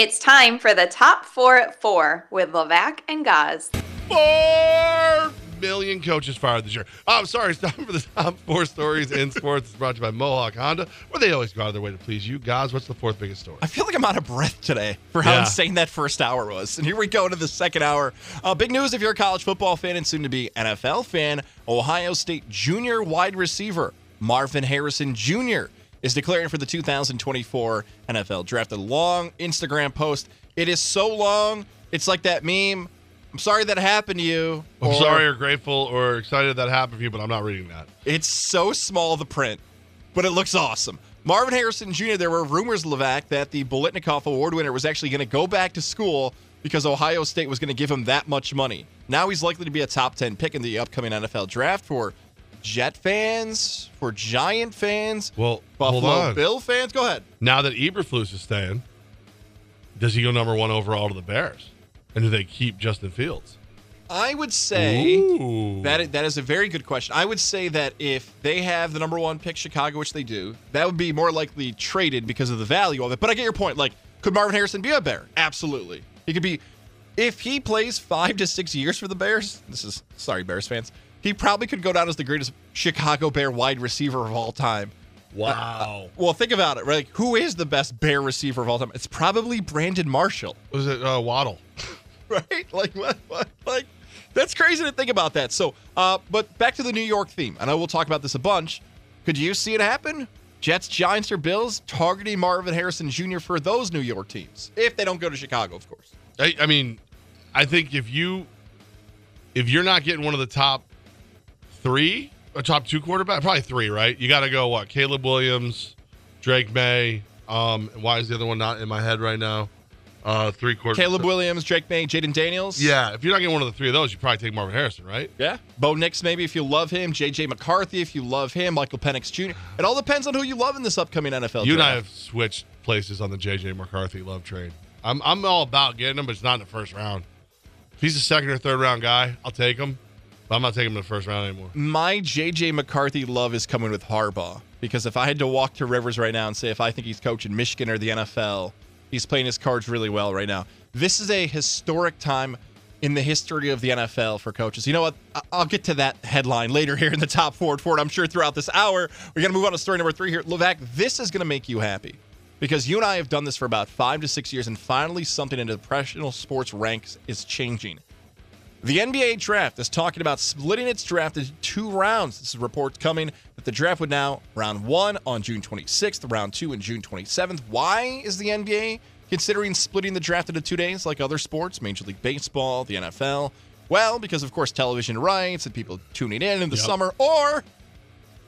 It's time for the top four at four with Levack and Goz. Four million coaches fired this year. Oh, I'm sorry. It's time for the top four stories in sports. It's brought to you by Mohawk Honda, where they always go out of their way to please you. Guys, what's the fourth biggest story? I feel like I'm out of breath today for how Yeah. insane that first hour was. And here we go into the second hour. Uh, big news if you're a college football fan and soon to be NFL fan Ohio State junior wide receiver Marvin Harrison Jr. is declaring for the 2024 NFL draft. A long Instagram post. It is so long, it's like that meme. I'm sorry that happened to you. I'm or, sorry or grateful or excited that happened to you, but I'm not reading that. It's so small, the print, but it looks awesome. Marvin Harrison Jr., there were rumors, Levack, that the Biletnikoff Award winner was actually going to go back to school because Ohio State was going to give him that much money. Now he's likely to be a top 10 pick in the upcoming NFL draft for Jet fans, for Giant fans, Well, Buffalo. Bill fans. Go ahead. Now that Eberflus is staying, does he go number one overall to the Bears? And do they keep Justin Fields? I would say. Ooh. That that is a very good question. I would say that if they have the number one pick, Chicago, which they do, that would be more likely traded because of the value of it. But I get your point. Like, could Marvin Harrison be a Bear? Absolutely. He could be. If he plays five to six years for the Bears, this is sorry, Bears fans. He probably could go down as the greatest Chicago Bear wide receiver of all time. wow. Well, think about it. Right? Like, who is the best Bear receiver of all time? It's probably Brandon Marshall. Was it uh, Waddle? right? Like what, what? Like that's crazy to think about that. So, uh, but back to the New York theme. I know we'll talk about this a bunch. Could you see it happen? Jets, Giants, or Bills targeting Marvin Harrison Jr. for those New York teams if they don't go to Chicago, of course. I, I mean, I think if you if you're not getting one of the top three or top two quarterback, probably three, right? You got to go what? Caleb Williams, Drake Maye. Um, why is the other one not in my head right now? Uh, three quarter. Caleb Williams, Drake Maye, Jayden Daniels. Yeah, if you're not getting one of the three of those, you probably take Marvin Harrison, right? Yeah. Bo Nix, maybe if you love him. JJ McCarthy, if you love him. Michael Penix Jr. It all depends on who you love in this upcoming NFL You and I have switched places on the JJ McCarthy love trade. I'm I'm all about getting him, but it's not in the first round. If he's a second or third round guy, I'll take him. But I'm not taking him in the first round anymore. My JJ McCarthy love is coming with Harbaugh because if I had to walk to Rivers right now and say if I think he's coaching Michigan or the NFL, he's playing his cards really well right now. This is a historic time in the history of the NFL for coaches. You know what? I'll get to that headline later here in the top forward for it. I'm sure throughout this hour. We're going to move on to story number three here. Levack, this is going to make you happy because you and I have done this for about five to six years, and finally something in the professional sports ranks is changing. The NBA draft is talking about splitting its draft into two rounds. This is reports coming that the draft would now round one on June 26th, round two on June 27th. Why is the NBA considering splitting the draft into two days like other sports, Major League Baseball, the NFL? Well, because of course television rights and people tuning in in the Yep. summer, or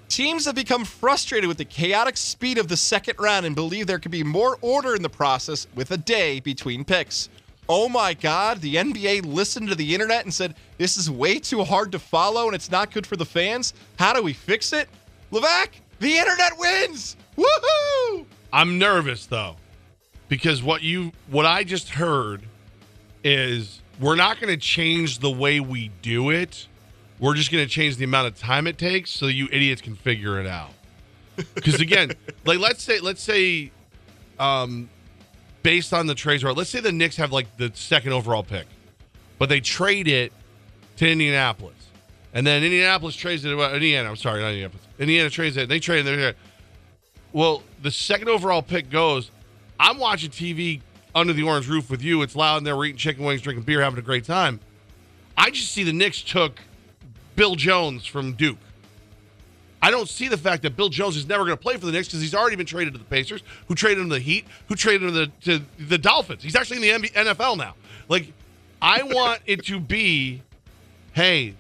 Teams have become frustrated with the chaotic speed of the second round and believe there could be more order in the process with a day between picks. Oh my God, the NBA listened to the internet and said, This is way too hard to follow and it's not good for the fans. How do we fix it? Levack, the internet wins! Woohoo! I'm nervous though, because what you what I just heard is we're not going to change the way we do it. We're just going to change the amount of time it takes so you idiots can figure it out. Because again, like let's say let's say, um, based on the trades, right? Let's say the Knicks have like the second overall pick, but they trade it to Indianapolis, and then Indianapolis trades it. Well, Indiana, I'm sorry, not Indianapolis. Indiana trades it. They trade it. They're well, the second overall pick goes. I'm watching TV under the orange roof with you. It's loud in there. We're eating chicken wings, drinking beer, having a great time. I just see the Knicks took Bill Jones from Duke. I don't see the fact that Bill Jones is never going to play for the Knicks because he's already been traded to the Pacers, who traded him to the Heat, who traded him to the, to the Dolphins. He's actually in the NFL now. Like, I want it to be, hey,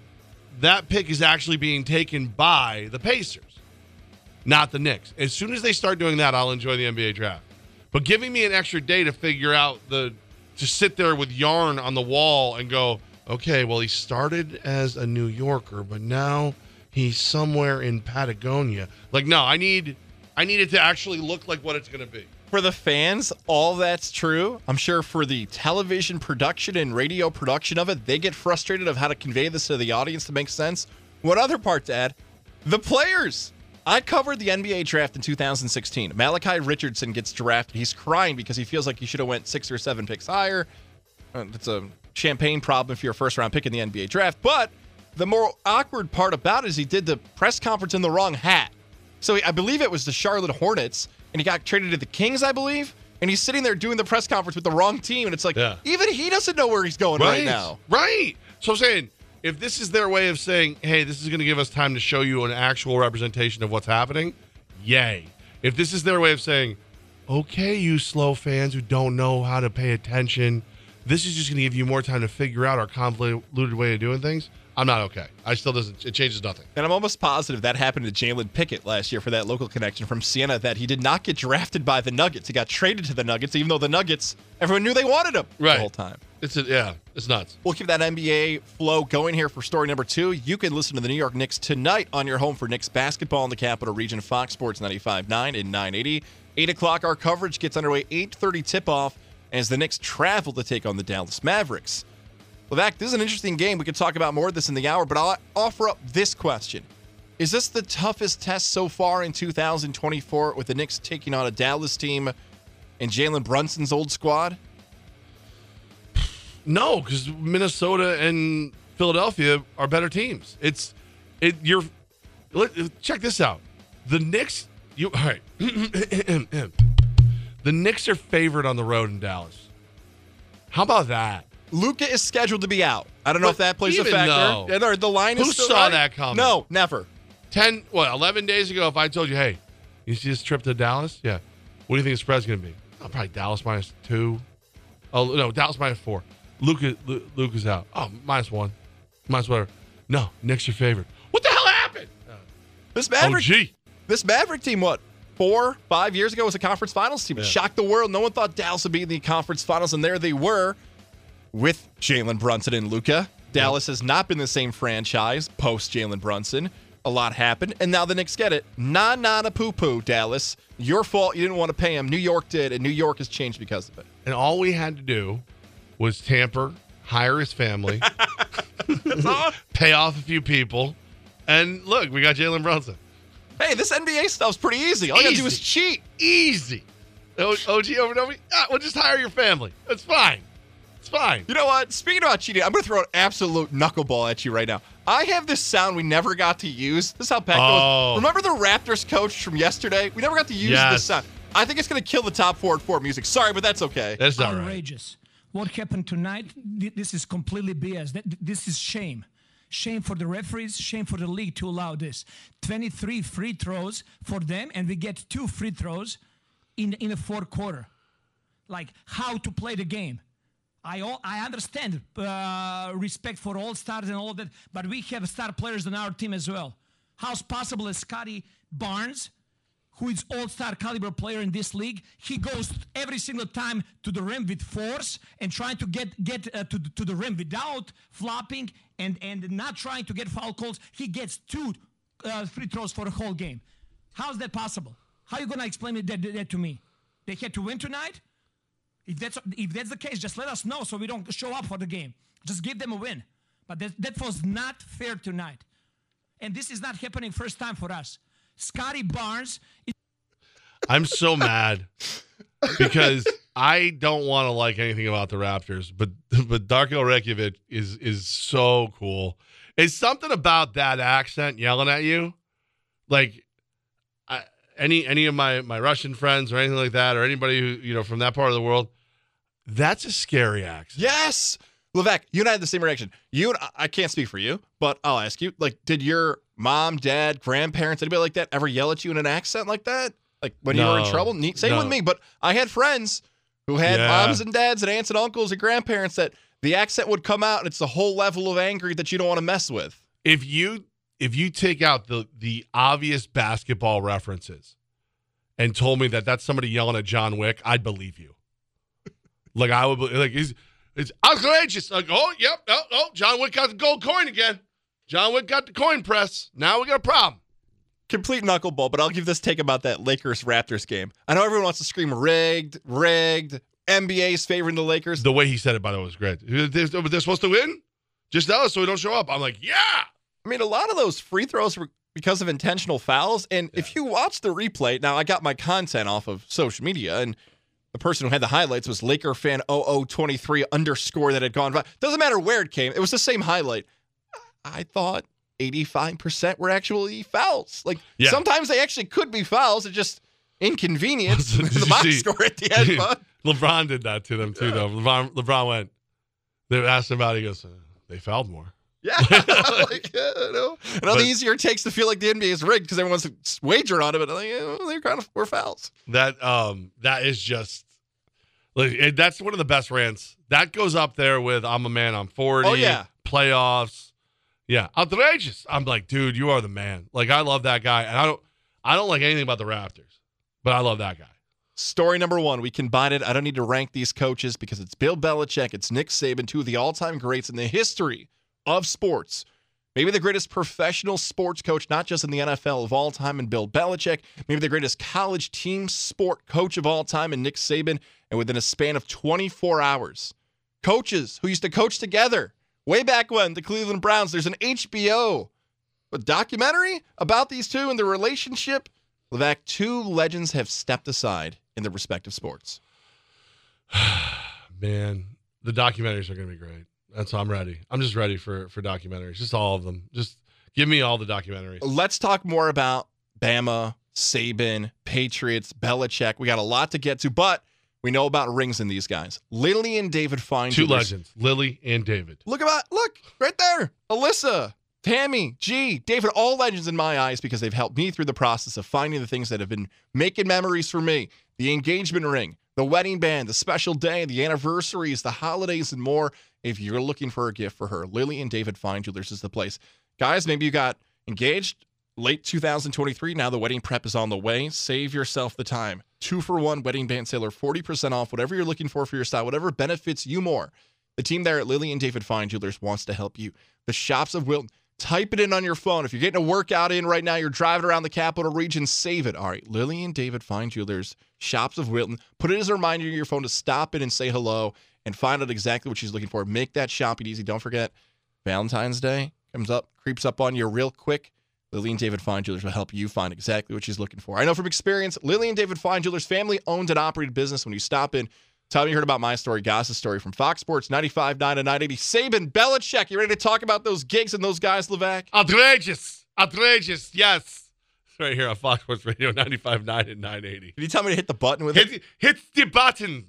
that pick is actually being taken by the Pacers not the Knicks. As soon as they start doing that, I'll enjoy the NBA draft. But giving me an extra day to figure out the to sit there with yarn on the wall and go, okay, well he started as a New Yorker, but now he's somewhere in Patagonia. Like, no, I need I need it to actually look like what it's gonna be. For the fans, all that's true. I'm sure for the television production and radio production of it, they get frustrated of how to convey this to the audience to make sense. What other part to add? The players. I covered the NBA draft in 2016. Malachi Richardson gets drafted. He's crying because he feels like he should have went six or seven picks higher. Uh, It's a champagne problem if you're a first round pick in the NBA draft. But the more awkward part about it is he did the press conference in the wrong hat. So he- I believe it was the Charlotte Hornets, and he got traded to the Kings, I believe. And he's sitting there doing the press conference with the wrong team, and it's like Yeah. even he doesn't know where he's going right, now. Right. So I'm saying, if this is their way of saying, hey, this is going to give us time to show you an actual representation of what's happening, yay. If this is their way of saying, okay, you slow fans who don't know how to pay attention, this is just going to give you more time to figure out our convoluted way of doing things, I'm not okay. I still doesn't, it changes nothing. And I'm almost positive that happened to Jalen Pickett last year for that local connection from Siena that he did not get drafted by the Nuggets. He got traded to the Nuggets, even though the Nuggets, everyone knew they wanted him Right. the whole time. It's, a, yeah, it's nuts. We'll keep that NBA flow going here for story number two. You can listen to the New York Knicks tonight on your home for Knicks basketball in the capital region, Fox Sports 95.9 and 980. 8 o'clock, our coverage gets underway, 8.30 tip-off as the Knicks travel to take on the Dallas Mavericks. Levack, this is an interesting game. We could talk about more of this in the hour, but I'll offer up this question. Is this the toughest test so far in 2024 with the Knicks taking on a Dallas team and Jalen Brunson's old squad? No, because Minnesota and Philadelphia are better teams. It's it. You're let, check this out. The Knicks. You all right? the Knicks are favored on the road in Dallas. How about that? Luka is scheduled to be out. I don't know But if that plays a factor. though- the line is Who saw right. that coming? No, never. Ten, what, eleven days ago? If I told you, hey, you see this trip to Dallas? Yeah. What do you think the spread's going to be? Oh, probably Dallas minus two. Oh no, Dallas minus four. Luka, Lu- Luka's out. Oh, minus one, minus whatever. No, Knicks are favorite. What the hell happened? Uh, this Oh, Maverick, gee. this Maverick team, what four, five years ago was a conference finals team. Yeah. shocked the world. No one thought Dallas would be in the conference finals, and there they were with Jalen Brunson and Luka. Dallas has not been the same franchise post Jalen Brunson. A lot happened, and now the Knicks get it. Nah, nah, na poo poo, Dallas. Your fault. You didn't want to pay him. New York did, and New York has changed because of it. And all we had to do was tamper, hire his family, pay off a few people, and look, we got Jalen Brunson. Hey, this NBA stuff's pretty easy. All you gotta do is cheat. Easy. O- OG over Novi. Ah, we'll just hire your family. That's fine. It's fine. You know what? Speaking about cheating, I'm going to throw an absolute knuckleball at you right now. I have this sound we never got to use. This is how Pat Oh. goes. Remember the Raptors coach from yesterday? We never got to use Yes. this sound. I think it's going to kill the top four at four music. Sorry, but that's okay. That's all right. outrageous. What happened tonight? This is completely BS. This is shame. Shame for the referees, shame for the league to allow this. 23 free throws for them, and we get two free throws in in the fourth quarter. Like how to play the game. I all, I understand uh, respect for all stars and all of that, but we have star players on our team as well. How's possible Scottie Barnes, who is all-star caliber player in this league, he goes every single time to the rim with force and trying to get get uh, to, the- to the rim without flopping and and not trying to get foul calls. He gets two uh, free throws for the whole game. How's that possible? How are you gonna explain that, that to me? They had to win tonight. If that's if that's the case, just let us know so we don't show up for the game. Just give them a win. But that, that was not fair tonight. And this is not happening first time for us. Scottie Barnes is I'm so mad because I don't want to like anything about the Raptors, but but Darko Rajakovic is is so cool. It's something about that accent yelling at you, like any any of my my Russian friends or anything like that, or anybody who you know from that part of the world. That's a scary accent. Yes. Levack, you and I had the same reaction. You and I, can't speak for you, but I'll ask you. Like, did your mom, dad, grandparents, anybody like that ever yell at you in an accent like that? Like when you were in trouble? Same with me, but I had friends who had Yeah. moms and dads and aunts and uncles and grandparents that the accent would come out and it's the whole level of angry that you don't want to mess with. if you if you take out the the obvious basketball references and told me that that's somebody yelling at John Wick, I'd believe you. like I would like he's it's outrageous. Like oh yep oh oh John Wick got the gold coin again. John Wick got the coin press. Now we got a problem. Complete knuckleball, but I'll give this take about that Lakers Raptors game. I know everyone wants to scream rigged, rigged. NBA's favoring the Lakers. The way he said it, by the way, was great. They're, they're supposed to win. Just tell us so we don't show up. I'm like, yeah. I mean, a lot of those free throws were because of intentional fouls. And if you watch the replay, now I got my content off of social media, and the person who had the highlights was Laker fan 0023 underscore that had gone by. Doesn't matter where it came, it was the same highlight. I thought 85% were actually fouls. Like Yeah. sometimes they actually could be fouls. It just inconvenience the box see- score at the end. But LeBron did that to them too, though. LeBron, LeBron went. They asked him about. it. He goes, "They fouled more." yeah, like, yeah, I know. And all But- the easier it takes to feel like the NBA is rigged because everyone's wagering on it, but like, yeah, they're kind of were fouls. That um, that is just like it, that's one of the best rants. That goes up there with "I'm a man, I'm 40." Oh, yeah. playoffs. Yeah, outrageous. I'm like, dude, you are the man. Like, I love that guy, and I don't, I don't like anything about the Raptors, but I love that guy. Story number one, we combine it. I don't need to rank these coaches because it's Bill Belichick, it's Nick Saban, two of the all-time greats in the history of sports. Maybe the greatest professional sports coach, not just in the NFL of all time, in Bill Belichick. Maybe the greatest college team sport coach of all time, in Nick Saban. And within a span of 24 hours, coaches who used to coach together way back when, the Cleveland Browns, there's an HBO documentary about these two and their relationship. Levack, two legends have stepped aside in their respective sports. Man, the documentaries are going to be great. That's I'm ready. I'm just ready for for documentaries. Just all of them. Just give me all the documentaries. Let's talk more about Bama, Saban, Patriots, Belichick. We got a lot to get to, but we know about rings in these guys. Lily and David Fine. Two legends, Lily and David. Look about look right there. Alyssa, Tammy, G, David, all legends in my eyes because they've helped me through the process of finding the things that have been making memories for me. The engagement ring, the wedding band, the special day, the anniversaries, the holidays, and more. If you're looking for a gift for her, Lily and David Fine Jewelers is the place. Guys, maybe you got engaged late 2023. Now the wedding prep is on the way. Save yourself the time. Two for one wedding band sale or 40% off, whatever you're looking for for your style, whatever benefits you more. The team there at Lily and David Fine Jewelers wants to help you. The shops of Wilton. Type it in on your phone. If you're getting a workout in right now, you're driving around the capital region, save it. All right. Lily and David Fine Jewelers, shops of Wilton. Put it as a reminder in your phone to stop in and say hello and find out exactly what she's looking for. Make that shopping easy. Don't forget, Valentine's Day comes up, creeps up on you real quick. Lily and David Fine Jewelers will help you find exactly what she's looking for. I know from experience, Lily and David Fine Jewelers, family owned and operated business. When you stop in, tell me you heard about my story, Goz's story from Fox Sports 95.9 and 980. Saban, Belichick, you ready to talk about those gigs and those guys, Levack? Outrageous, outrageous. Yes, it's right here on Fox Sports Radio 95.9 and 980. Can you tell me to hit the button with it? Hit, hit the button.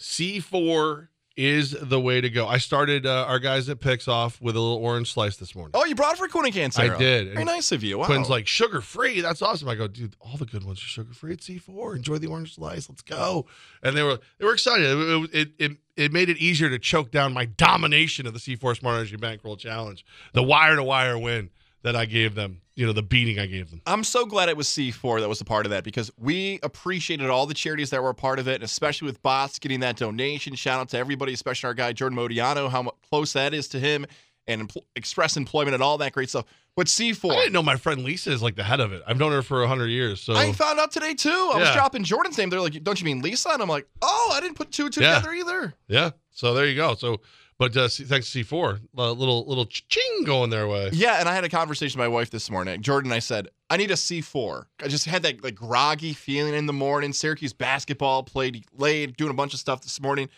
C4 is the way to go. I started uh, our guys at Picks off with a little orange slice this morning. Oh, you brought it for Quinn and Cancero. I did. Very And nice of you. Wow. Quinn's like sugar free. That's awesome. I go, dude. All the good ones are sugar free at C4. Enjoy the orange slice. Let's go. And they were they were excited. It it it, it made it easier to choke down my domination of the C4 Smart Energy Bankroll Challenge, the wire to wire win that I gave them. You know, the beating I gave them. I'm so glad it was C4 that was a part of that because we appreciated all the charities that were a part of it, and especially with Bots getting that donation. Shout out to everybody, especially our guy Jordan Modiano, how close that is to him and empl- express employment and all that great stuff. But C4. I didn't know my friend Lisa is like the head of it. I've known her for hundred years. So I found out today too. I was dropping Jordan's name. They're like, "Don't you mean Lisa?" And I'm like, "Oh, I didn't put two and two Yeah. together either." yeah. So there you go. So, but uh, thanks to C4, a little little ching going their way. Yeah, and I had a conversation with my wife this morning. Jordan, I said, I need a C4. I just had that like groggy feeling in the morning. Syracuse basketball played late, doing a bunch of stuff this morning.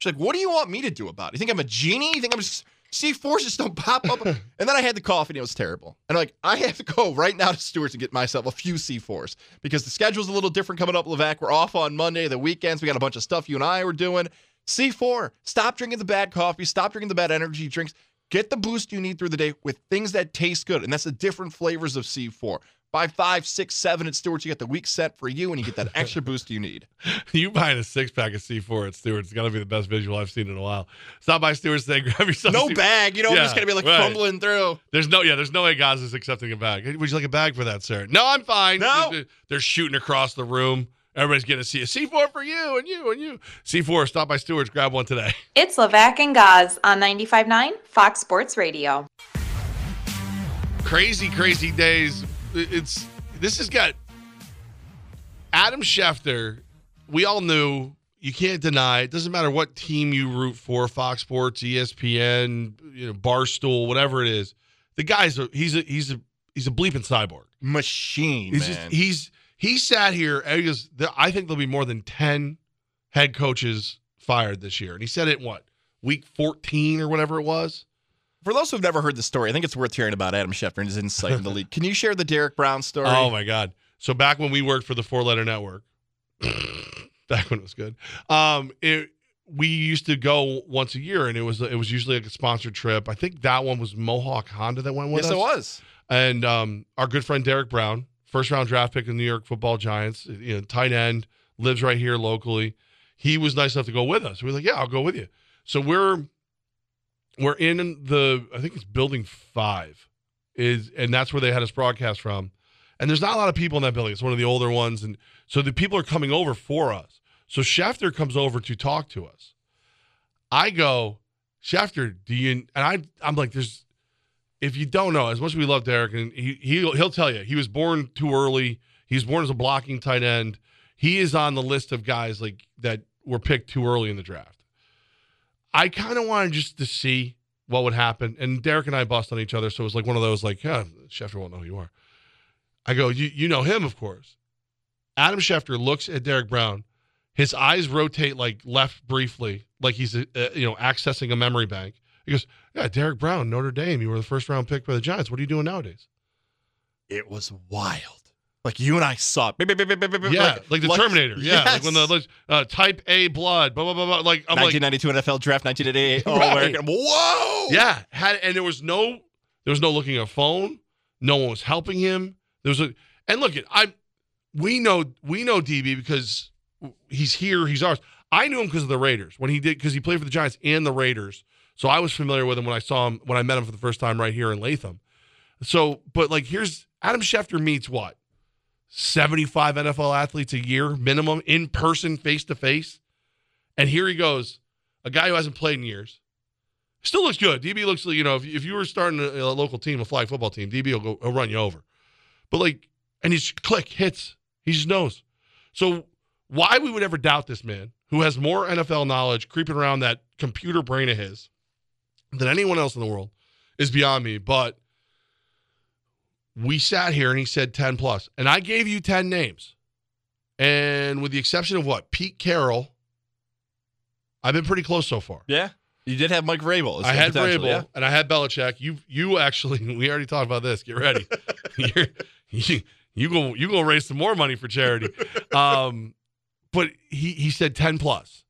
She's like, what do you want me to do about it? You think I'm a genie? You think I'm just C4s just don't pop up? and then I had the coffee and it was terrible. And I'm like, I have to go right now to Stewart's and get myself a few C4s because the schedule's a little different coming up, Levack. We're off on Monday, the weekends. We got a bunch of stuff you and I were doing. C4, stop drinking the bad coffee, stop drinking the bad energy drinks. Get the boost you need through the day with things that taste good. And that's the different flavors of C4. Buy five, six, seven at Stewart's. You get the week set for you and you get that extra boost you need. You buying a six pack of C4 at Stewart's is gonna be the best visual I've seen in a while. Stop by Stewart's today, grab yourself. No bag. You know, I'm just going to be like right. fumbling through. There's no, yeah, there's no way Goz is accepting a bag. Would you like a bag for that, sir? No, I'm fine. No. They're, they're shooting across the room. Everybody's getting to see a C4 for you and you and you. C4, stop by Stewart's, grab one today. It's Levack and Goz on 95.9 Fox Sports Radio. crazy, crazy days. It's this has got Adam Schefter. We all knew you can't deny it. Doesn't matter what team you root for, Fox Sports, ESPN, you know, Barstool, whatever it is. The guy's a, he's a he's a he's a bleeping cyborg. Machine, He's man. just he's he sat here and he goes, I think there'll be more than ten head coaches fired this year. And he said it what week fourteen or whatever it was. For those who've never heard the story, I think it's worth hearing about Adam Schefter and his insight in the league. Can you share the Derek Brown story? Oh my god! So back when we worked for the Four Letter Network, back when it was good, um, it we used to go once a year, and it was it was usually like a sponsored trip. I think that one was Mohawk Honda that went with yes, us. it was. And um, our good friend Derek Brown, first round draft pick of the New York Football Giants, you know, tight end, lives right here locally. He was nice enough to go with us. We were like, yeah, I'll go with you. So we're we're in the I think it's building five is and that's where they had us broadcast from. And there's not a lot of people in that building. It's one of the older ones, and so the people are coming over for us. So Schefter comes over to talk to us. I go, Schefter, do you? And I I'm like, there's if you don't know, as much as we love Derek, and he he'll, he'll tell you, he was born too early. He was born as a blocking tight end. He is on the list of guys like that were picked too early in the draft. I kind of wanted just to see what would happen, and Derek and I bust on each other, so it was like one of those like, yeah, Schefter won't know who you are. I go, you you know him, of course. Adam Schefter looks at Derek Brown. His eyes rotate like left briefly, like he's uh, you know accessing a memory bank. He goes, "Yeah, Derek Brown, Notre Dame. You were the first round pick by the Giants. What are you doing nowadays?" It was wild. Like you and I saw it. Yeah, like, the Terminator. Yeah, like when the like, uh, Type A blood, blah blah blah blah. Like I'm like, 1992 NFL draft, 1988 All Right. American. Whoa! yeah, had and there was no there was no looking at a phone. No one was helping him. There was a and look at I we know we know DB because he's here. He's ours. I knew him because of the Raiders when he did because he played for the Giants and the Raiders. So I was familiar with him when I saw him when I met him for the first time right here in Latham. So, but like here's Adam Schefter meets what 75 NFL athletes a year minimum in person, face to face, and here he goes, a guy who hasn't played in years. Still looks good. DB looks, like, you know, if, if you were starting a, a local team, a flag football team, DB will go, he'll run you over. But like, and he's click hits. He just knows. So why we would ever doubt this man who has more NFL knowledge creeping around that computer brain of his than anyone else in the world is beyond me. But we sat here and he said 10 plus, and I gave you 10 names. And with the exception of what? Pete Carroll, I've been pretty close so far. Yeah. You did have Mike Vrabel. I had Vrabel yeah? and I had Belichick. You you actually we already talked about this. Get ready. You're, you you go you go raise some more money for charity. Um, but he he said ten plus,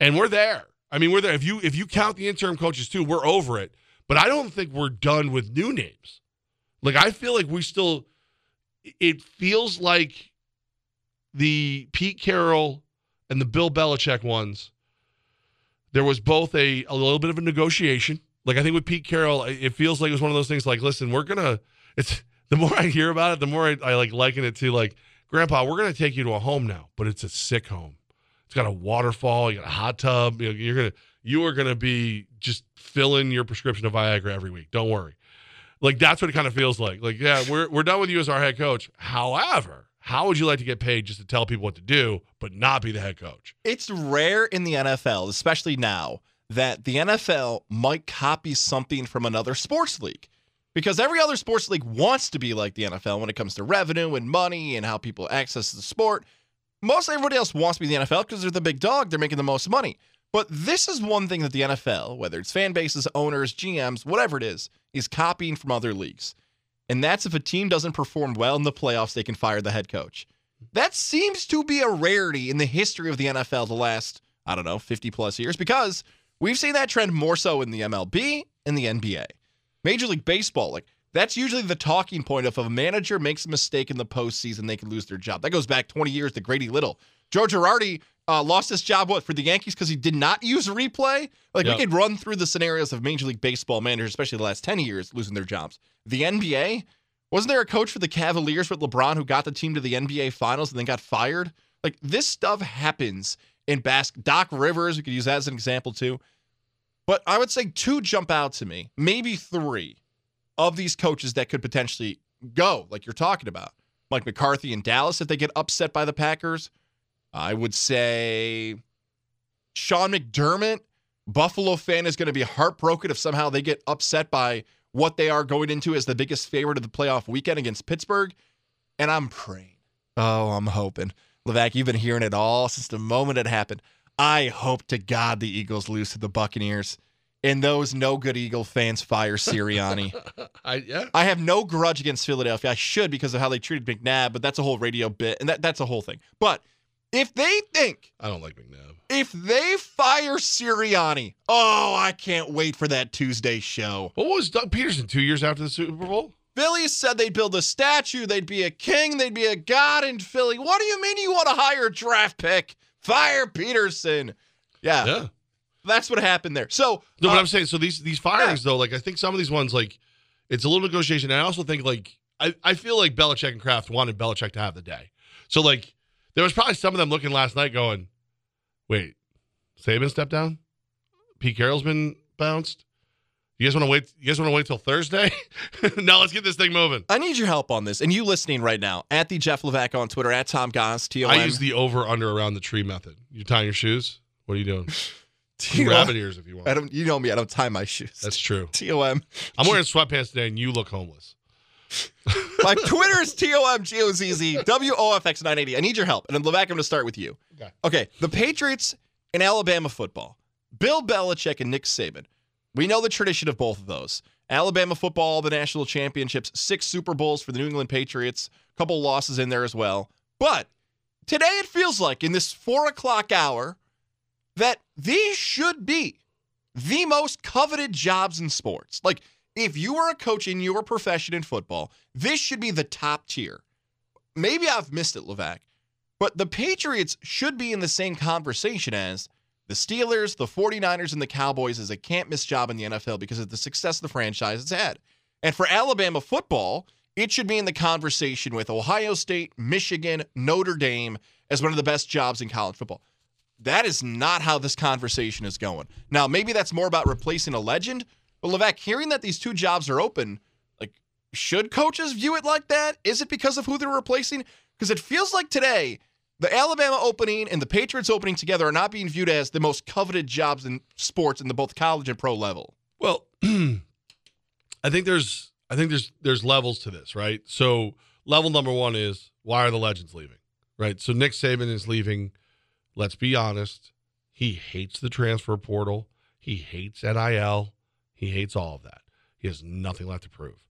and we're there. I mean, we're there. If you if you count the interim coaches too, we're over it. But I don't think we're done with new names. Like I feel like we still. It feels like the Pete Carroll and the Bill Belichick ones there was both a, a little bit of a negotiation. Like I think with Pete Carroll, it feels like it was one of those things. Like, listen, we're gonna. It's the more I hear about it, the more I, I like liken it to like, Grandpa, we're gonna take you to a home now, but it's a sick home. It's got a waterfall, you got a hot tub. You know, you're gonna you are gonna be just filling your prescription of Viagra every week. Don't worry. Like that's what it kind of feels like. Like, yeah, we're we're done with you as our head coach. However, how would you like to get paid just to tell people what to do, but not be the head coach? It's rare in the NFL, especially now, that the NFL might copy something from another sports league. Because every other sports league wants to be like the NFL when it comes to revenue and money and how people access the sport. Most everybody else wants to be in the NFL because they're the big dog, they're making the most money. But this is one thing that the NFL, whether it's fan bases, owners, GMs, whatever it is, is copying from other leagues. And that's if a team doesn't perform well in the playoffs, they can fire the head coach. That seems to be a rarity in the history of the NFL the last, I don't know, 50 plus years because we've seen that trend more so in the MLB and the NBA. Major League Baseball, like that's usually the talking point of if a manager makes a mistake in the postseason, they can lose their job. That goes back 20 years to Grady Little. Joe Girardi uh, lost his job what for the Yankees because he did not use replay. Like Yep. we could run through the scenarios of Major League Baseball managers, especially the last 10 years, losing their jobs. The NBA, wasn't there a coach for the Cavaliers with LeBron who got the team to the NBA Finals and then got fired? Like this stuff happens in basket. Doc Rivers, we could use that as an example too. But I would say two jump out to me, maybe three of these coaches that could potentially go, like you're talking about. Mike McCarthy in Dallas, if they get upset by the Packers. I would say Sean McDermott, Buffalo fan, is going to be heartbroken if somehow they get upset by what they are going into as the biggest favorite of the playoff weekend against Pittsburgh. And I'm praying. Oh, I'm hoping. Levack, you've been hearing it all since the moment it happened. I hope to God the Eagles lose to the Buccaneers. And those no good Eagle fans fire Sirianni. I yeah. I have no grudge against Philadelphia. I should because of how they treated McNabb, but that's a whole radio bit, and that, that's a whole thing. But if they think, I don't like McNabb. if they fire Sirianni, oh, I can't wait for that Tuesday show. What was Doug Pederson two years after the Super Bowl? Philly said they'd build a statue, they'd be a king, they'd be a god in Philly. What do you mean you want to hire a draft pick? Fire Pederson. Yeah, Yeah. That's what happened there. So, No, uh, but I'm saying so these these firings though, like I think some of these ones like it's a little negotiation. And I also think like I, I feel like Belichick and Kraft wanted Belichick to have the day. So like there was probably some of them looking last night going, Wait, Saban stepped down? Pete Carroll's been bounced? You guys want to wait you guys want to wait till Thursday? now let's get this thing moving. I need your help on this. And you listening right now at the Jeff Levack on Twitter, at Tom Goz, T O I use the over under around the tree method. You tying your shoes? What are you doing? T O M. Rabbit ears if you want. I don't. You know me. I don't tie my shoes. That's true. T O M. I'm wearing sweatpants today and you look homeless. My Twitter is T O M G O Z Z W O F X 980. I need your help. And Levack, I'm going to start with you. Okay. Okay. The Patriots and Alabama football. Bill Belichick and Nick Saban. We know the tradition of both of those. Alabama football, the national championships, six Super Bowls for the New England Patriots, a couple losses in there as well. But today it feels like in this four o'clock hour that these should be the most coveted jobs in sports. Like, if you were a coach in your profession in football, this should be the top tier. Maybe I've missed it, Levack, but the Patriots should be in the same conversation as the Steelers, the 49ers, and the Cowboys as a can't miss job in the NFL because of the success the franchise has had. And for Alabama football, it should be in the conversation with Ohio State, Michigan, Notre Dame as one of the best jobs in college football. That is not how this conversation is going. Now, maybe that's more about replacing a legend, but Levack, hearing that these two jobs are open, like, should coaches view it like that? Is it because of who they're replacing? Because it feels like today, the Alabama opening and the Patriots opening together are not being viewed as the most coveted jobs in sports in the both college and pro level. Well, I think there's I think there's there's levels to this, right? So level number one is why are the legends leaving? Right. So Nick Saban is leaving. Let's be honest. He hates the transfer portal. He hates NIL. He hates all of that. He has nothing left to prove.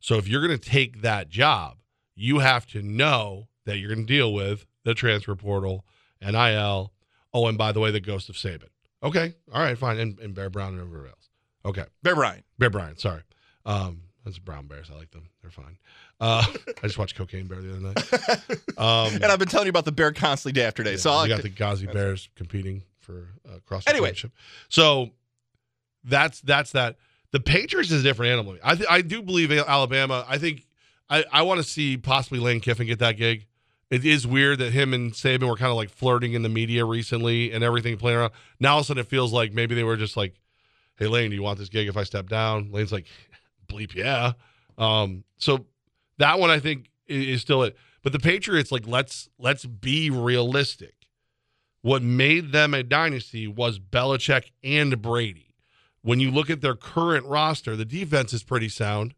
So if you're going to take that job, you have to know that you're going to deal with the transfer portal, NIL. Oh, and by the way, the ghost of Saban. Okay. All right, fine. And, and Bear Brown and everywhere else. Okay. Bear Bryant. Bear Bryant, sorry. Um, that's brown bears. I like them. They're fine. Uh, I just watched Cocaine Bear the other night. Um, And I've been telling you about the Bear constantly day after day. yeah, so we got the Ghazi Bears competing for uh, cross Anyway. championship. So that's that's that. The Patriots is a different animal. I th- I do believe Alabama. I think I, I want to see possibly Lane Kiffin get that gig. It is weird that him and Saban were kind of like flirting in the media recently and everything playing around. Now all of a sudden it feels like maybe they were just like, "Hey Lane, do you want this gig if I step down?" Lane's like, "Bleep, yeah." Um, so that one I think is still it. But the Patriots, like, let's let's be realistic. What made them a dynasty was Belichick and Brady. When you look at their current roster, the defense is pretty sound,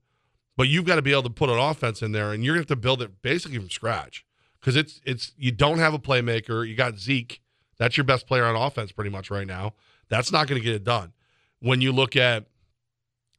but you've got to be able to put an offense in there, and you're gonna have to build it basically from scratch. Because it's it's you don't have a playmaker. You got Zeke. That's your best player on offense pretty much right now. That's not going to get it done. When you look at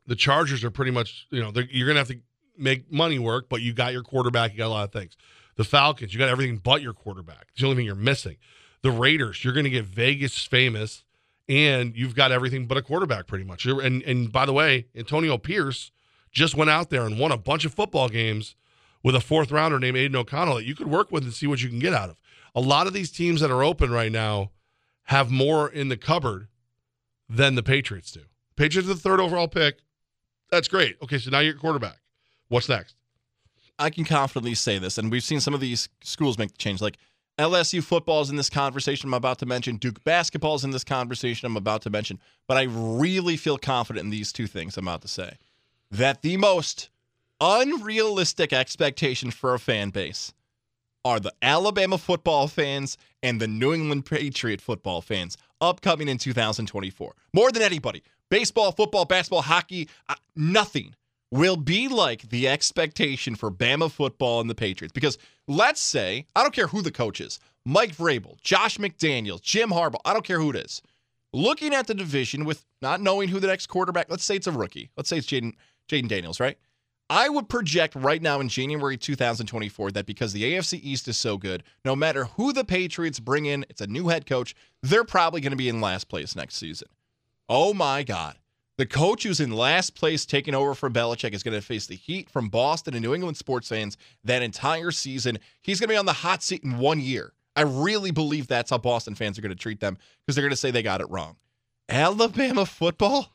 the Chargers are pretty much, you know, you're going to have to make money work, but you got your quarterback, you got a lot of things. The Falcons, you got everything but your quarterback. It's the only thing you're missing. The Raiders, you're going to get Vegas famous, and you've got everything but a quarterback pretty much. And and by the way, Antonio Pierce just went out there and won a bunch of football games with a fourth rounder named Aidan O'Connell that you could work with and see what you can get out of. A lot of these teams that are open right now have more in the cupboard than the Patriots do. Patriots are the third overall pick. That's great. Okay, so now you're quarterback. What's next? I can confidently say this, and we've seen some of these schools make the change. Like LSU football is in this conversation I'm about to mention. Duke basketball is in this conversation I'm about to mention. But I really feel confident in these two things I'm about to say. That the most unrealistic expectation for a fan base are the Alabama football fans and the New England Patriot football fans upcoming in 2024. More than anybody. Baseball, football, basketball, hockey, uh, nothing will be like the expectation for Bama football and the Patriots. Because let's say, I don't care who the coach is Mike Vrabel, Josh McDaniels, Jim Harbaugh, I don't care who it is. Looking at the division with not knowing who the next quarterback, let's say it's a rookie. Let's say it's Jayden Jayden Daniels, right? I would project right now in January 2024 that because the AFC East is so good, no matter who the Patriots bring in, it's a new head coach, they're probably going to be in last place next season. Oh my God. The coach who's in last place taking over for Belichick is going to face the heat from Boston and New England sports fans that entire season. He's going to be on the hot seat in one year. I really believe that's how Boston fans are going to treat them because they're going to say they got it wrong. Alabama football?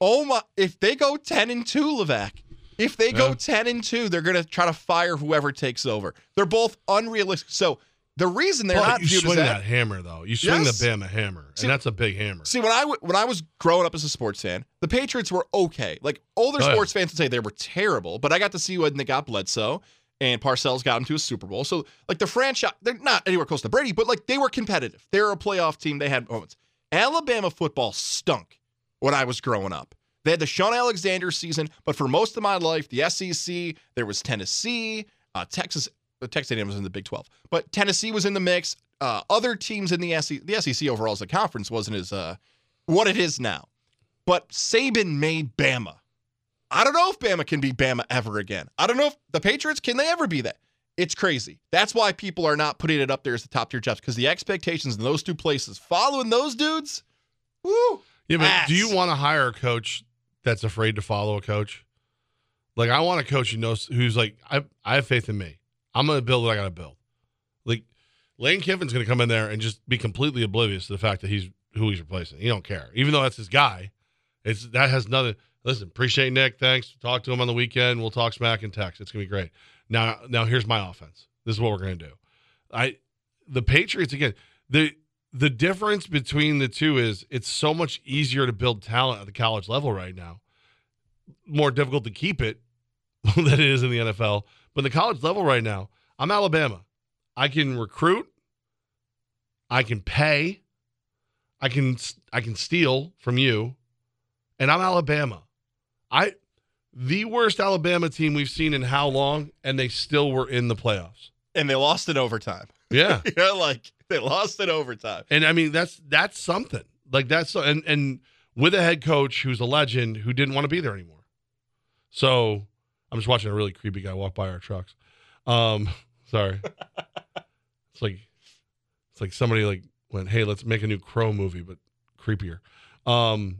Oh my, if they go 10 and 2, Levack, if they go Yeah. 10 and 2, they're going to try to fire whoever takes over. They're both unrealistic. So the reason they're But not you viewed swing as that hammer though. You swing Yes. the Bama hammer, See- and that's a big hammer. See, when I w- when I was growing up as a sports fan, the Patriots were okay. Like older Oh, yeah. sports fans would say they were terrible, but I got to see when they got Bledsoe and Parcells got them to a Super Bowl. So like the franchise, they're not anywhere close to Brady, but like they were competitive. They were a playoff team. They had moments. Alabama football stunk when I was growing up. They had the Shaun Alexander season, but for most of my life, the SEC, there was Tennessee, uh, Texas. Texas A&M was in the Big 12, but Tennessee was in the mix. Uh, other teams in the SEC, the SEC overall as a conference wasn't as uh, what it is now. But Saban made Bama. I don't know if Bama can be Bama ever again. I don't know if the Patriots can they ever be that. It's crazy. That's why people are not putting it up there as the top tier jobs because the expectations in those two places, following those dudes, woo. Yeah, but ass. do you want to hire a coach that's afraid to follow a coach? Like I want a coach who knows who's like I I have faith in me. I'm gonna build what I gotta build. Like Lane Kiffin's gonna come in there and just be completely oblivious to the fact that he's who he's replacing. He don't care, even though that's his guy. It's that has nothing. Listen, appreciate Nick. Thanks. Talk to him on the weekend. We'll talk smack and text. It's gonna be great. Now, now here's my offense. This is what we're gonna do. I, the Patriots again. The the difference between the two is it's so much easier to build talent at the college level right now. More difficult to keep it than it is in the NFL. But the college level right now, I'm Alabama. I can recruit. I can pay. I can I can steal from you, and I'm Alabama. I the worst Alabama team we've seen in how long, and they still were in the playoffs. And they lost in overtime. Yeah. yeah, like they lost in overtime. And I mean that's that's something. Like that's and and with a head coach who's a legend who didn't want to be there anymore. So I'm just watching a really creepy guy walk by our trucks. Um, sorry. it's like it's like somebody like went, "Hey, let's make a new Crow movie, but creepier." Um,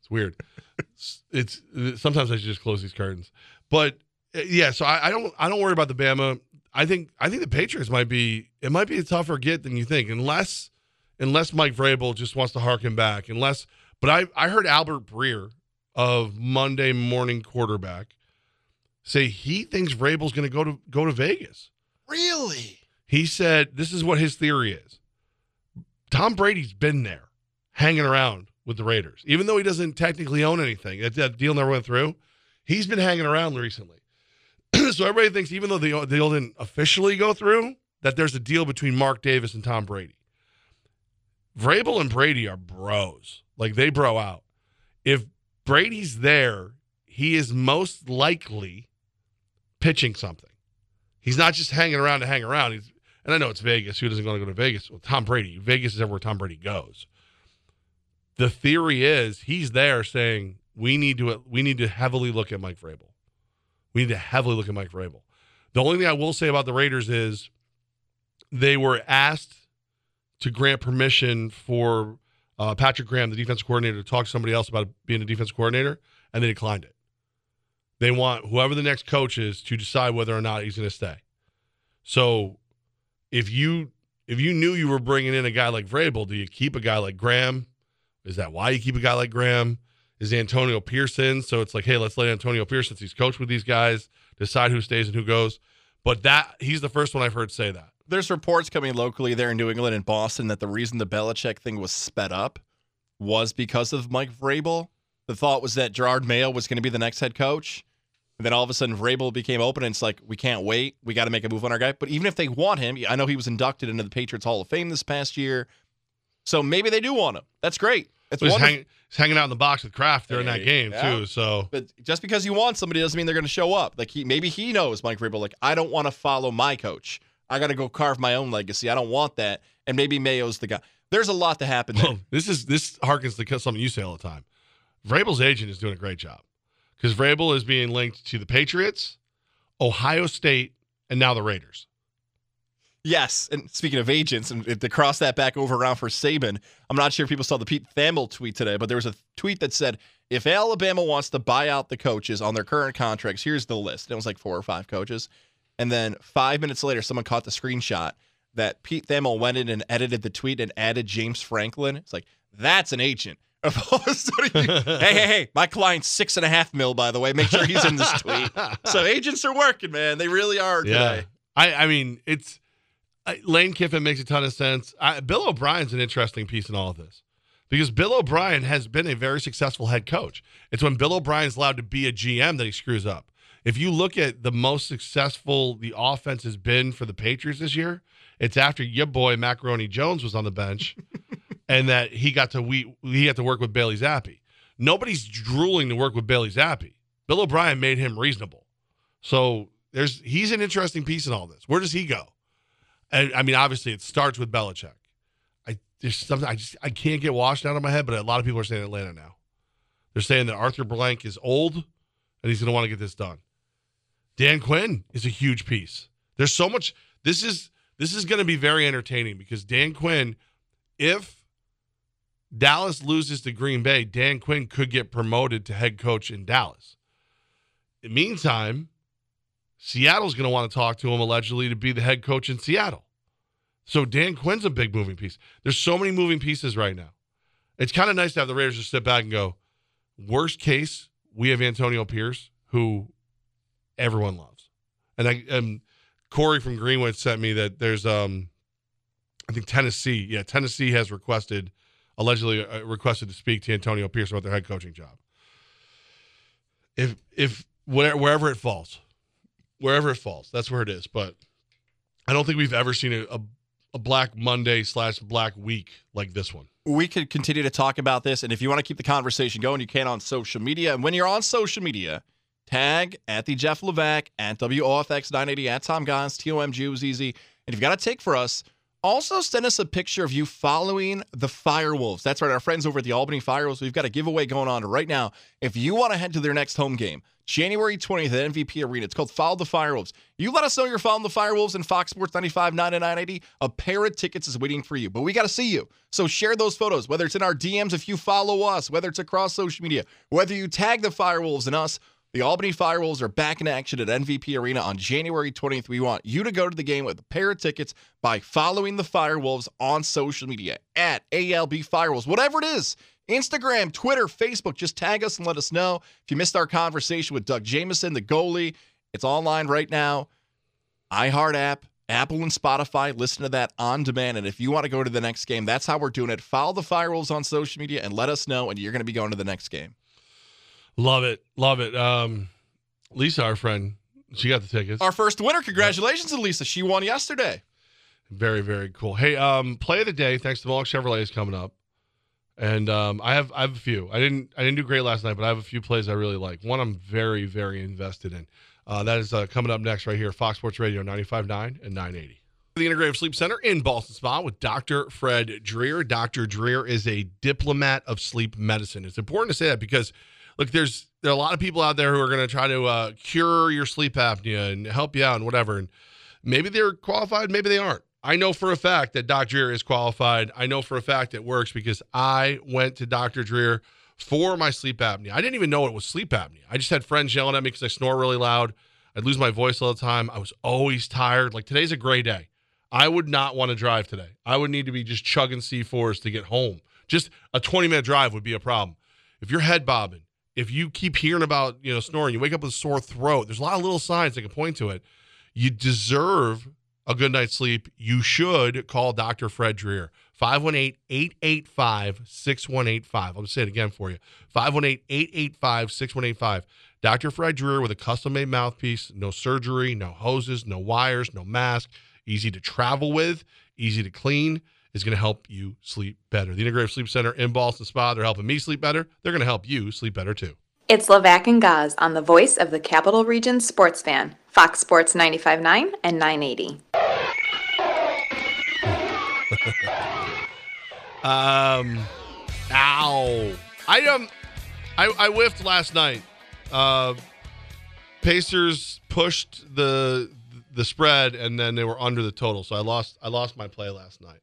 it's weird. It's, it's sometimes I should just close these curtains, but uh, yeah. So I, I don't I don't worry about the Bama. I think I think the Patriots might be it might be a tougher get than you think, unless unless Mike Vrabel just wants to harken back. Unless, but I I heard Albert Breer of Monday Morning Quarterback say he thinks Vrabel's going to go to go to Vegas. Really? He said this is what his theory is. Tom Brady's been there, hanging around with the Raiders, even though he doesn't technically own anything. That, that deal never went through. He's been hanging around recently. so everybody thinks, even though the deal didn't officially go through, that there's a deal between Mark Davis and Tom Brady. Vrabel and Brady are bros. Like they bro out. If Brady's there, he is most likely pitching something. He's not just hanging around to hang around. He's and I know it's Vegas. Who doesn't want to go to Vegas? Well, Tom Brady. Vegas is everywhere Tom Brady goes. The theory is he's there saying we need to we need to heavily look at Mike Vrabel. We need to heavily look at Mike Vrabel. The only thing I will say about the Raiders is they were asked to grant permission for uh, Patrick Graham, the defensive coordinator, to talk to somebody else about being a defensive coordinator, and they declined it. They want whoever the next coach is to decide whether or not he's going to stay. So, if you if you knew you were bringing in a guy like Vrabel, do you keep a guy like Graham? Is that why you keep a guy like Graham? Is Antonio Pierce? So it's like, hey, let's let Antonio Pierce, since he's coached with these guys, decide who stays and who goes. But that he's the first one I've heard say that. There's reports coming locally there in New England and Boston that the reason the Belichick thing was sped up was because of Mike Vrabel. The thought was that Jerod Mayo was going to be the next head coach. And then all of a sudden, Vrabel became open, and it's like, we can't wait. We got to make a move on our guy. But even if they want him, I know he was inducted into the Patriots Hall of Fame this past year. So maybe they do want him. That's great. It's wonderful. hang, he's hanging out in the box with Kraft during that game yeah. too. So But just because you want somebody doesn't mean they're going to show up. Like he maybe he knows Mike Vrabel. Like I don't want to follow my coach. I got to go carve my own legacy. I don't want that. And maybe Mayo's the guy. There's a lot to happen there. This is this harkens to something you say all the time. Vrabel's agent is doing a great job because Vrabel is being linked to the Patriots, Ohio State, and now the Raiders. Yes, and speaking of agents, and to cross that back over around for Saban, I'm not sure if people saw the Pete Thamel tweet today, but there was a tweet that said, if Alabama wants to buy out the coaches on their current contracts, here's the list. And it was like four or five coaches. And then five minutes later, someone caught the screenshot that Pete Thamel went in and edited the tweet and added James Franklin. It's like, that's an agent. Opposed to you- hey, hey, hey, my client's six and a half mil, by the way. Make sure he's in this tweet. So agents are working, man. They really are Yeah, today. I I mean it's I, Lane Kiffin makes a ton of sense. I, Bill O'Brien's an interesting piece in all of this because Bill O'Brien has been a very successful head coach. It's when Bill O'Brien's allowed to be a GM that he screws up. If you look at the most successful the offense has been for the Patriots this year, it's after your boy Macaroni Jones was on the bench, and that he got to we he got to work with Bailey Zappe. Nobody's drooling to work with Bailey Zappe. Bill O'Brien made him reasonable. So there's he's an interesting piece in all this. Where does he go? And I mean, obviously, it starts with Belichick. I there's something I just I can't get washed out of my head, but a lot of people are saying Atlanta now. They're saying that Arthur Blank is old and he's going to want to get this done. Dan Quinn is a huge piece. There's so much. This is this is going to be very entertaining because Dan Quinn, if Dallas loses to Green Bay, Dan Quinn could get promoted to head coach in Dallas. In the meantime, Seattle's going to want to talk to him allegedly to be the head coach in Seattle. So Dan Quinn's a big moving piece. There's so many moving pieces right now. It's kind of nice to have the Raiders just sit back and go, worst case, we have Antonio Pierce, who everyone loves. And I um Corey from Greenwood sent me that there's um I think Tennessee, yeah, Tennessee has requested allegedly uh, requested to speak to Antonio Pierce about their head coaching job. If if where, wherever it falls, wherever it falls, that's where it is. But I don't think we've ever seen a, a, a Black Monday slash Black Week like this one. we could continue to talk about this. And if you want to keep the conversation going, you can on social media. And when you're on social media, tag at the Jeff Levack, at WOFX980, at Tom Gons, TOMG was easy. And if you've got a take for us, also send us a picture of you following the Firewolves. That's right, our friends over at the Albany Firewolves. We've got a giveaway going on right now. If you want to head to their next home game, January 20th at MVP Arena. It's called Follow the Firewolves. You let us know you're following the Firewolves and Fox Sports 95, 9980. A pair of tickets is waiting for you, but we got to see you. So share those photos, whether it's in our DMs if you follow us, whether it's across social media, whether you tag the Firewolves and us. The Albany Firewolves are back in action at MVP Arena on January 20th. We want you to go to the game with a pair of tickets by following the Firewolves on social media at ALB Firewolves, whatever it is. Instagram, Twitter, Facebook, just tag us and let us know. If you missed our conversation with Doug Jameson, the goalie, it's online right now. iHeart app, Apple and Spotify. Listen to that on demand. And if you want to go to the next game, that's how we're doing it. Follow the Firewolves on social media and let us know, and you're going to be going to the next game. Love it. Love it. Um, Lisa, our friend, she got the tickets. Our first winner. Congratulations, lisa She won yesterday. Very, very cool. Hey, um, play of the day, thanks to Mohawk Chevrolet is coming up. And um, I have I have a few. I didn't I didn't do great last night, but I have a few plays I really like. One I'm very, very invested in. Uh, that is uh, coming up next right here, Fox Sports Radio 95.9 and 980. The Integrative Sleep Center in Ballston Spa with Dr. Fred Dreer. Dr. Dreer is a diplomat of sleep medicine. It's important to say that because, look, there's there are a lot of people out there who are going to try to uh, cure your sleep apnea and help you out and whatever. And maybe they're qualified, maybe they aren't. I know for a fact that Dr. Dreer is qualified. I know for a fact it works because I went to Dr. Dreer for my sleep apnea. I didn't even know it was sleep apnea. I just had friends yelling at me because I snore really loud. I'd lose my voice all the time. I was always tired. Like today's a gray day. I would not want to drive today. I would need to be just chugging C4s to get home. Just a 20 minute drive would be a problem. If you're head bobbing, if you keep hearing about, you know, snoring, you wake up with a sore throat, there's a lot of little signs that can point to it. You deserve a good night's sleep. You should call Dr. Fred Dreer. 518 885 6185. I'll say it again for you 518 885 6185. Dr. Fred Dreer with a custom made mouthpiece, no surgery, no hoses, no wires, no mask, easy to travel with, easy to clean. Is going to help you sleep better. The Integrative Sleep Center in Ballston Spa, they're helping me sleep better. They're going to help you sleep better too. It's Levack and Goz on the voice of the Capital Region sports fan, Fox Sports 95.9 and 980. Um, ow. I um, I, I whiffed last night. Uh, Pacers pushed the the spread and then they were under the total, so I lost I lost my play last night.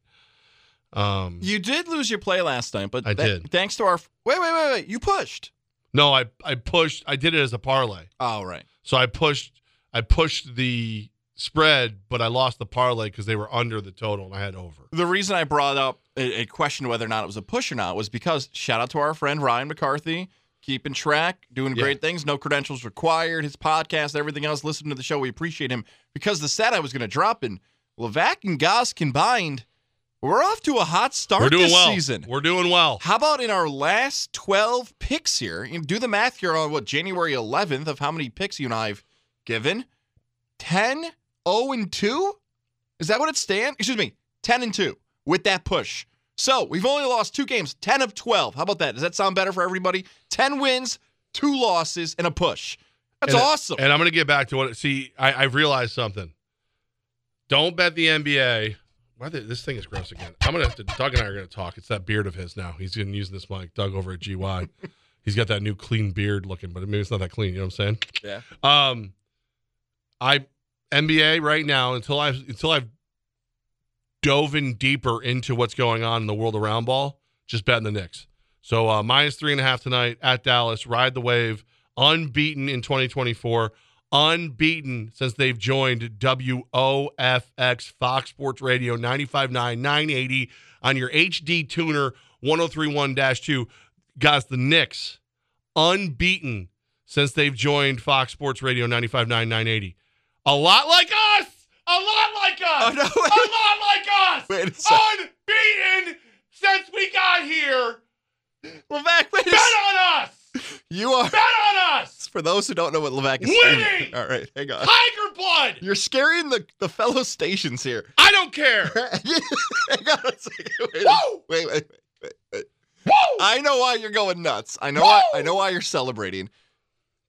Um, You did lose your play last night, but I tha- did. Thanks to our wait, wait, wait, wait. You pushed. no, I I pushed. I did it as a parlay, Oh, right. so I pushed I pushed the spread, but I lost the parlay because they were under the total and I had over. The reason I brought up a, a question whether or not it was a push or not was because shout out to our friend Ryan McCarthy, keeping track, doing Yeah. great things, no credentials required, his podcast, everything else. Listen to the show. We appreciate him because the set I was going to drop in Levack and Goz combined, we're off to a hot start We're doing this well. season. We're doing well. How about in our last 12 picks here? You do the math here on what January 11th of how many picks you and I have given. 10, 0 and 2? Is that what it stands? Excuse me, 10 and 2 with that push. So we've only lost two games, 10 of 12. How about that? Does that sound better for everybody? 10 wins, two losses, and a push. That's And- awesome. And I'm going to get back to what. See, I, I realized something. Don't bet the NBA. Why the, this thing is gross again. I'm gonna have to. Doug and I are gonna talk. It's that beard of his now. He's been using this mic. Doug over at GY. He's got that new clean beard looking, but maybe it's not that clean. You know what I'm saying? yeah. Um, I NBA right now until I've until I've dove in deeper into what's going on in the world around ball. Just betting the Knicks. So uh, minus three and a half tonight at Dallas. Ride the wave. Unbeaten in 2024. Unbeaten since they've joined WOFX Fox Sports Radio 95.9 980 on your HD tuner 1031-2. Guys, the Knicks unbeaten since they've joined Fox Sports Radio 95.9 980. A lot like us. A lot like us. Oh, no, a lot like us. Wait a. Unbeaten since we got here. Levack, wait Bet on us. You are, Bet on us. for those who don't know what Levack is Winning! All right, hang on. Tiger blood. You're scaring the, the fellow stations here. I don't care. Hang on a second. Wait, Woo! wait, wait, wait, wait. Woo! I know why you're going nuts. I know why. I know why you're celebrating.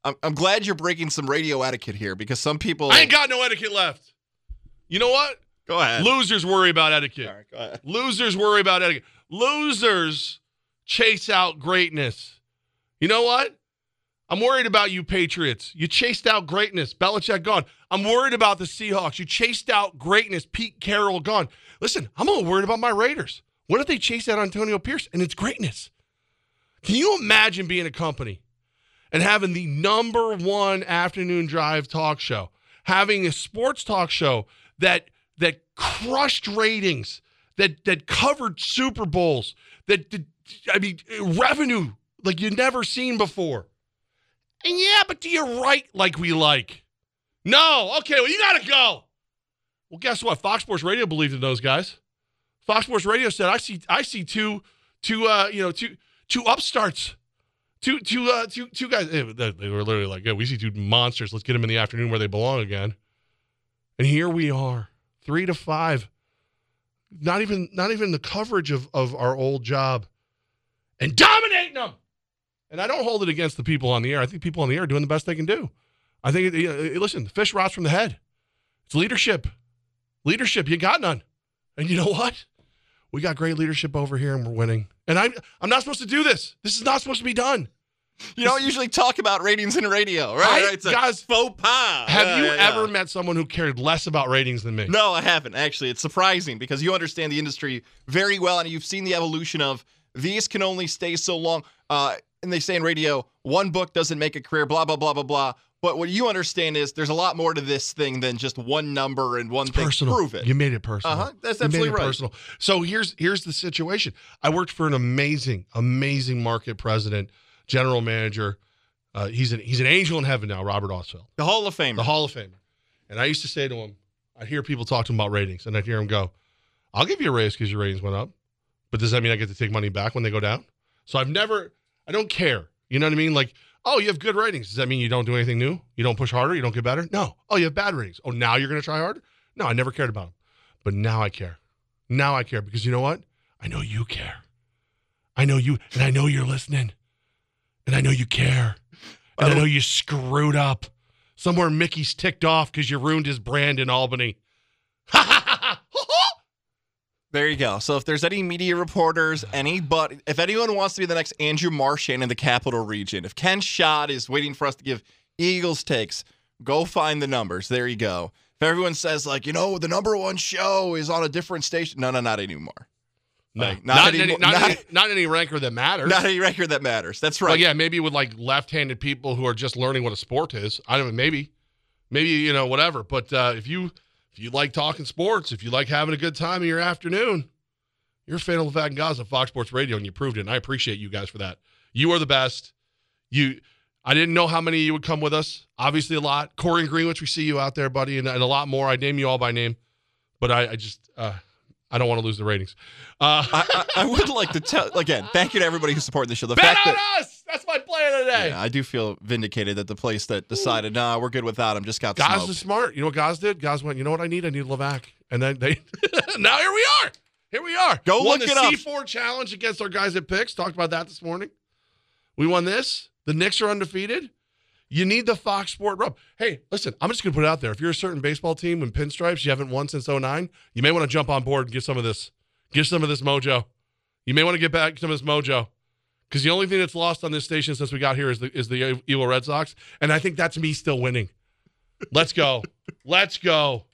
I'm, I'm glad you're breaking some radio etiquette here because some people. I ain't got no etiquette left. You know what? go ahead. Losers worry about etiquette. All right, go ahead. Losers worry about etiquette. Losers chase out greatness. You know what? I'm worried about you, Patriots. You chased out greatness. Belichick gone. I'm worried about the Seahawks. You chased out greatness. Pete Carroll gone. Listen, I'm a little worried about my Raiders. What if they chase out Antonio Pierce and it's greatness? Can you imagine being a company and having the number one afternoon drive talk show, having a sports talk show that that crushed ratings, that that covered Super Bowls, that, that I mean revenue like you've never seen before. And yeah, but do you write like we like? No. Okay, well you gotta go. Well, guess what? Fox Sports Radio believed in those guys. Fox Sports Radio said, I see I see two two uh you know two two upstarts. Two two uh two two guys they they were literally like, yeah, we see two monsters. Let's get them in the afternoon where they belong again. And here we are, three to five. Not even not even the coverage of of our old job, and dominating them. And I don't hold it against the people on the air. I think people on the air are doing the best they can do. I think, it, uh, listen, the fish rots from the head. It's leadership. Leadership, you got none. And you know what? We got great leadership over here, and we're winning. And I'm I'm not supposed to do this. This is not supposed to be done. You don't usually talk about ratings in radio, right? I- right. It's a guys, faux pas. Have Yeah, you yeah, yeah. ever met someone who cared less about ratings than me? No, I haven't actually. It's surprising because you understand the industry very well, and you've seen the evolution of these can only stay so long. Uh, and they say in radio, one book doesn't make a career. Blah blah blah blah blah. But what you understand is there's a lot more to this thing than just one number and one thing. personal. Prove it. You made it personal. Uh-huh. That's You made absolutely it right. Personal. So here's here's the situation. I worked for an amazing, amazing market president, general manager. Uh, he's an he's an angel in heaven now, Robert Oswald, the Hall of Fame. the Hall of Famer. And I used to say to him, I'd hear people talk to him about ratings, and I'd hear him go, "I'll give you a raise because your ratings went up, but does that mean I get to take money back when they go down?" So I've never, I don't care. You know what I mean? Like, oh, you have good ratings. Does that mean you don't do anything new? You don't push harder? You don't get better? No. Oh, you have bad ratings. Oh, now you're going to try harder? No, I never cared about them, but now I care. Now I care because you know what? I know you care. I know you, and I know you're listening, and I know you care, and I, know you screwed up. Somewhere Mickey's ticked off because you ruined his brand in Albany. There you go. So if there's any media reporters, any but if anyone wants to be the next Andrew Marchand in the capital region, if Ken Schott is waiting for us to give Eagles takes, go find the numbers. There you go. If everyone says like, you know, the number one show is on a different station, no, no, not anymore. No, Like, not, not in any, not, not- any, not any ranker that matters. Not any record that matters. That's right. Well, yeah, maybe with like left-handed people who are just learning what a sport is. I don't know, maybe, maybe you know whatever. But uh, if you if you like talking sports, if you like having a good time in your afternoon, you're a fan of Levack and Gaza, Fox Sports Radio, and you proved it. And I appreciate you guys for that. You are the best. You, I didn't know how many of you would come with us. Obviously, a lot. Corey and Greenwich, we see you out there, buddy, and, and a lot more. I name you all by name, but I, I just uh, I don't want to lose the ratings. Uh, I, I, I would like to tell again, thank you to everybody who's supporting the show. The bet fact on that us. That's my plan today. yeah, I do feel vindicated that the place that decided, nah, we're good without him, just got Goz smoked. is smart. You know what Goz did? Goz went, you know what I need? I need Levack. And then they now here we are. Here we are. Go won look the it up. C4 challenge against our guys at Picks. Talked about that this morning. We won this. The Knicks are undefeated. You need the Fox Sport rub. Hey, listen, I'm just going to put it out there. If you're a certain baseball team in pinstripes, you haven't won since 09, you may want to jump on board and get some of this. Get some of this mojo. You may want to get back some of this mojo. Because the only thing that's lost on this station since we got here is the is the evil Red Sox, and I think that's me still winning. Let's go, let's go,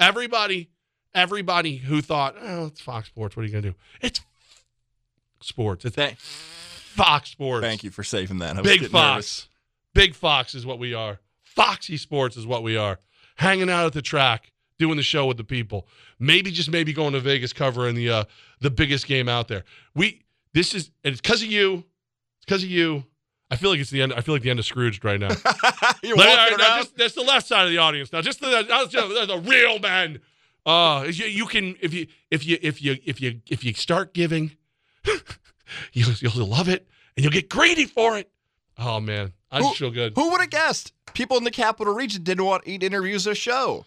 everybody, everybody who thought, oh, it's Fox Sports. What are you gonna do? It's sports. It's Thank, Fox Sports. thank you for saving that. Big Fox. nervous. Big Fox is what we are. Foxy Sports is what we are. Hanging out at the track, doing the show with the people. Maybe just maybe going to Vegas covering the uh the biggest game out there. We this is and it's because of you. It's because of you. I feel like it's the end. I feel like the end of Scrooged right now. You're walking uh, now just, that's the left side of the audience now. Just the, just the real men. Uh, you, you can if you if you if you if you if you start giving, you'll, you'll love it and you'll get greedy for it. Oh man, I just feel good. Who would have guessed? People in the capital region didn't want eight interviews a show.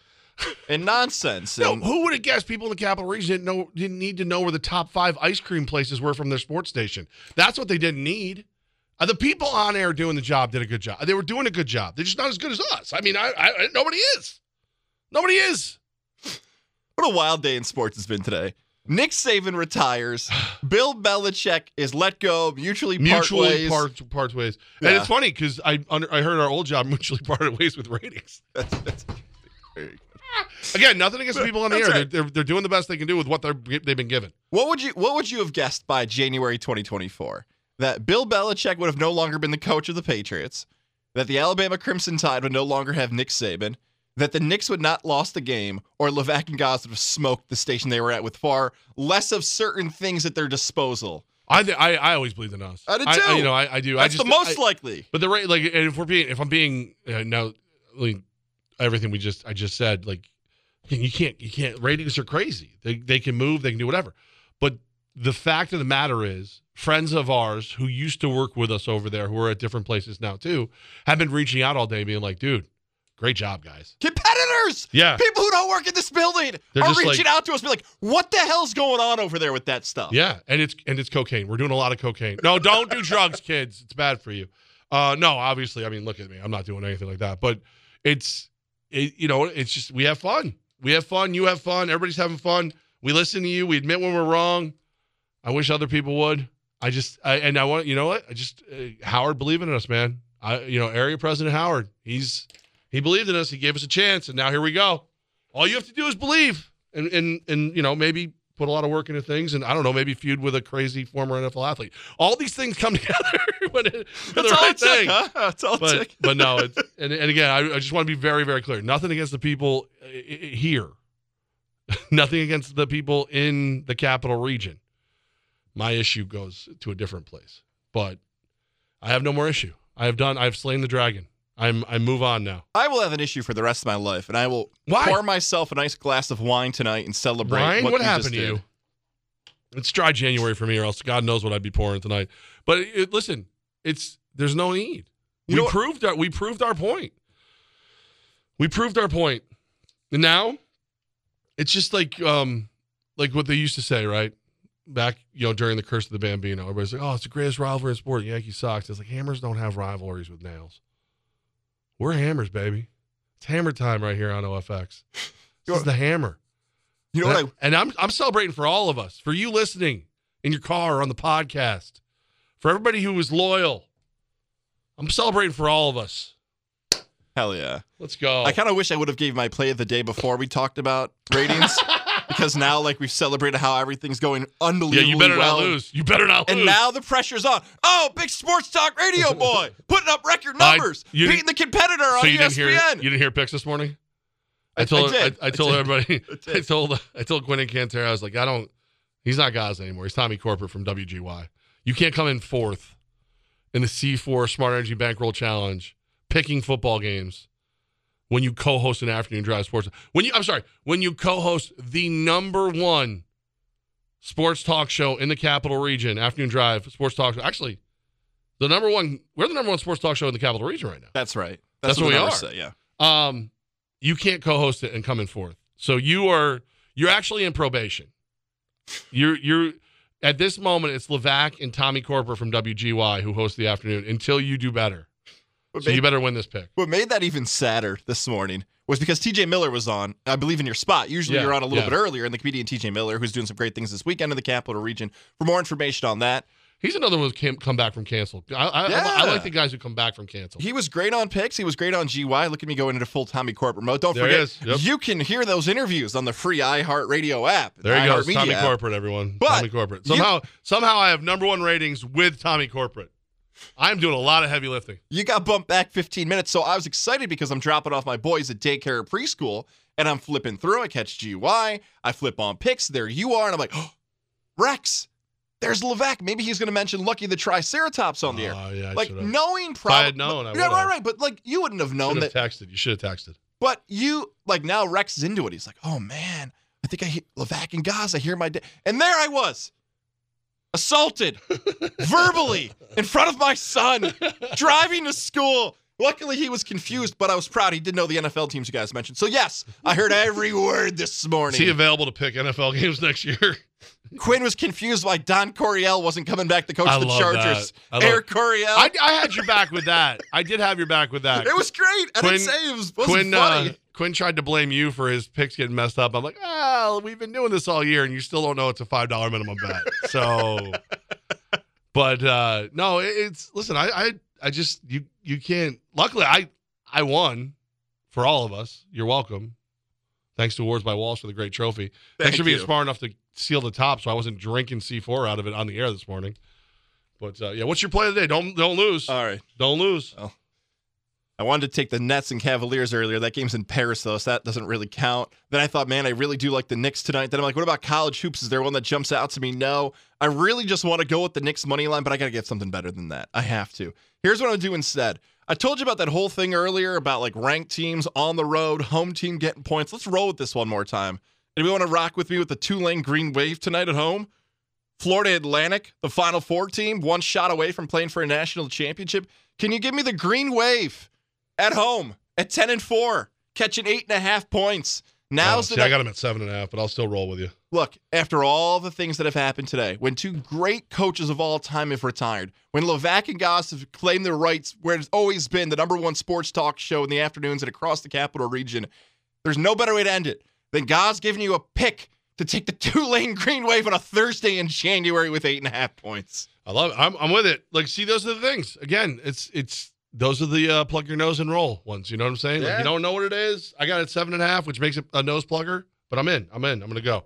And nonsense. No, And who would have guessed people in the capital region didn't know didn't need to know where the top five ice cream places were from their sports station. That's what they didn't need. Uh, the people on air doing the job did a good job. They were doing a good job. They're just not as good as us. I mean, I, I, nobody is. Nobody is. what a wild day in sports has been today. Nick Saban retires. Bill Belichick is let go, mutually part ways. part parts ways. And it's funny because I under, I heard our old job mutually parted ways with ratings. That's, that's very. Again, nothing against the people on the That's air. right. They're, they're, they're doing the best they can do with what they're, they've been given. What would you What would you have guessed by January 2024? That Bill Belichick would have no longer been the coach of the Patriots. That the Alabama Crimson Tide would no longer have Nick Saban. That the Knicks would not lost the game, or Levack and Goz would have smoked the station they were at with far less of certain things at their disposal. I th- I, I always believe in us. I do too. you know, I, I do. I That's just, the most I- likely. But the rate, like, if we're being, if I'm being, uh, now, like, everything we just, I just said, like, you can't, you can't. Ratings are crazy. They they can move, they can do whatever. But the fact of the matter is, friends of ours who used to work with us over there, who are at different places now too, have been reaching out all day, being like, dude, great job, guys. Competitors! Yeah. People who don't work in this building They're are reaching like- out to us, be like, what the hell's going on over there with that stuff? Yeah, and it's and it's cocaine. We're doing a lot of cocaine. No, don't do drugs, kids. It's bad for you. Uh, no, obviously, I mean, look at me. I'm not doing anything like that. But it's, it, you know, it's just we have fun. We have fun. You have fun. Everybody's having fun. We listen to you. We admit when we're wrong. I wish other people would. I just, I, and I want, you know what? I just uh, Howard believing in us, man. I, you know, area president Howard. He's he believed in us. He gave us a chance, and now here we go. All you have to do is believe, and and and you know maybe put a lot of work into things, and I don't know, maybe feud with a crazy former NFL athlete. All these things come together when it, That's the all right it thing. huh? That's all it But took. but no, it's and, and again, I, I just want to be very very clear. Nothing against the people uh, here. Nothing against the people in the capital region. My issue goes to a different place, but I have no more issue. I have done. I have slain the dragon. I'm. I move on now. I will have an issue for the rest of my life, and I will Why? pour myself a nice glass of wine tonight and celebrate. Ryan, what, what, happened to you? It's dry January for me, or else God knows what I'd be pouring tonight. But it- listen, it's there's no need. You we proved our we proved our point. We proved our point, and now it's just like um, like what they used to say, right? Back, you know, during the curse of the Bambino, everybody's like, "Oh, it's the greatest rivalry in sport." Yankee Sox. It's like hammers don't have rivalries with nails. We're hammers, baby. It's hammer time right here on OFX. This is the hammer. You know and, what I I, and I'm I'm celebrating for all of us, for you listening in your car or on the podcast, for everybody who was loyal. I'm celebrating for all of us. hell yeah. Let's go. I kind of wish I would have gave my play of the day before we talked about ratings because now like we've celebrated how everything's going yeah, unbelievably you better well. not lose. You better not And lose. And now the pressure's on. Oh, big sports talk radio boy, putting up record I- numbers, you beating the competitor on E you ESPN. didn't hear you didn't hear picks this morning. I I- told I. I, I I told everybody. I I, told I told Quinn and Cantera. I was like, I don't. He's not guys anymore. He's Tommy Corporate from WGY. You can't come in fourth in the C4 Smart Energy Bankroll Challenge, picking football games when you co-host an afternoon drive sports. When you, I'm sorry, when you co-host the number one sports talk show in the capital region, afternoon drive sports talk show. Actually, the number one. We're the number one sports talk show in the capital region right now. That's right. That's what, what we are. Say, yeah. um, you can't co-host it and come in fourth. So you are you're actually in probation. You're you're at this moment it's Levack and Tommy Corporate from WGY who host the afternoon until you do better. What So you better win this pick. what made that even sadder this morning was because TJ Miller was on, I believe, in your spot. Usually Yeah, you're on a little yeah. bit earlier, and the comedian TJ Miller, who's doing some great things this weekend in the capital region. For more information on that, He's another one who came come back from cancel. I, I, I, Yeah. I like the guys who come back from cancel. He was great on picks. He was great on GY. Look at me going into full Tommy corporate mode. Don't There forget. Yep. you can hear those interviews on the free iHeartRadio app. there he goes, iHeartMedia Tommy app. Corporate, everyone. But Tommy Corporate. you- Somehow, somehow, I have number one ratings with Tommy Corporate. I'm doing a lot of heavy lifting. You got bumped back 15 minutes. So I was excited because I'm dropping off my boys at daycare or preschool and I'm flipping through. I catch GY. I flip on picks. There you are. And I'm like, oh, Rex, there's Levack. Maybe he's going to mention Lucky the Triceratops on the air. Oh, yeah, I like should've. knowing I probably. had known, I yeah, right, right. But like you wouldn't have known Should that. texted. You should have texted. But you like now Rex is into it. He's like, oh man, I think I hear Levack and Goz. I hear my dad. And there I was, assaulted verbally in front of my son, driving to school. Luckily, he was confused, but I was proud. He did know the NFL teams you guys mentioned. So yes, I heard every word this morning. Is he available to pick NFL games next year? Quinn was confused why Don Coryell wasn't coming back to coach I the love Chargers. that. I love- Eric Coryell. I, I had your back with that. I did have your back with that. it was great. I Quinn- didn't say it was, wasn't Quinn. funny. Uh, Quinn tried to blame you for his picks getting messed up. I'm like, well, we've been doing this all year, and you still don't know it's a five dollar minimum bet. So, but uh, no, it, it's listen. I, I I just you you can't. Luckily, I I won for all of us. You're welcome. Thanks to Awards by Walsh for the great trophy. Thanks Thank for being smart enough to seal the top, so I wasn't drinking C4 out of it on the air this morning. But uh, yeah, what's your play of the day? Don't don't lose. All right. don't lose. I wanted to take the Nets and Cavaliers earlier. That game's in Paris, though, so that doesn't really count. Then I thought, man, I really do like the Knicks tonight. Then I'm like, what about college hoops? Is there one that jumps out to me? No. I really just want to go with the Knicks money line, but I got to get something better than that. I have to. Here's what I'll do instead. I told you about that whole thing earlier about like ranked teams on the road, home team getting points. Let's roll with this one more time. Anybody want to rock with me with the Tulane Green Wave tonight at home? Florida Atlantic, the Final Four team, one shot away from playing for a national championship. Can you give me the Green Wave at home at 10 and 4, catching eight and a half points? Oh, Now's see, the I got him at seven and a half, but I'll still roll with you. Look, after all the things that have happened today, when two great coaches of all time have retired, when Levack and Goz have claimed their rights where it's always been the number one sports talk show in the afternoons and across the capital region, there's no better way to end it than Goz giving you a pick to take the Tulane Green Wave on a Thursday in January with eight and a half points. I love it. I'm, I'm with it. Like, see, those are the things. Again, it's it's those are the uh, plug your nose and roll ones. You know what I'm saying? Like, you don't know what it is. I got it seven and a half, which makes it a nose plugger. But I'm in. I'm in. I'm gonna go.